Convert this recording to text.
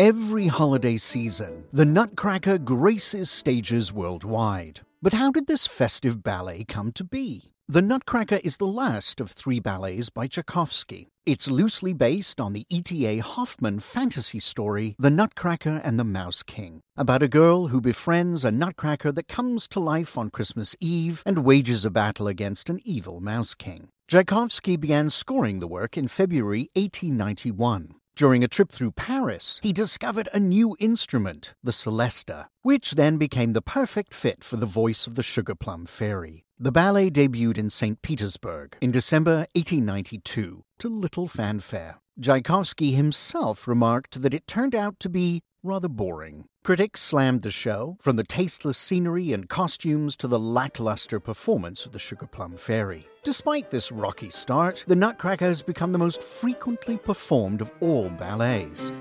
Every holiday season, the Nutcracker graces stages worldwide. But how did this festive ballet come to be? The Nutcracker is the last of three ballets by Tchaikovsky. It's loosely based on the E.T.A. Hoffmann fantasy story, The Nutcracker and the Mouse King, about a girl who befriends a nutcracker that comes to life on Christmas Eve and wages a battle against an evil Mouse King. Tchaikovsky began scoring the work in February 1891. During a trip through Paris, he discovered a new instrument, the celesta, which then became the perfect fit for the voice of the Sugar Plum Fairy. The ballet debuted in St. Petersburg in December 1892 to little fanfare. Tchaikovsky himself remarked that it turned out to be rather boring. Critics slammed the show, from the tasteless scenery and costumes to the lackluster performance of the Sugar Plum Fairy. Despite this rocky start, the Nutcracker has become the most frequently performed of all ballets.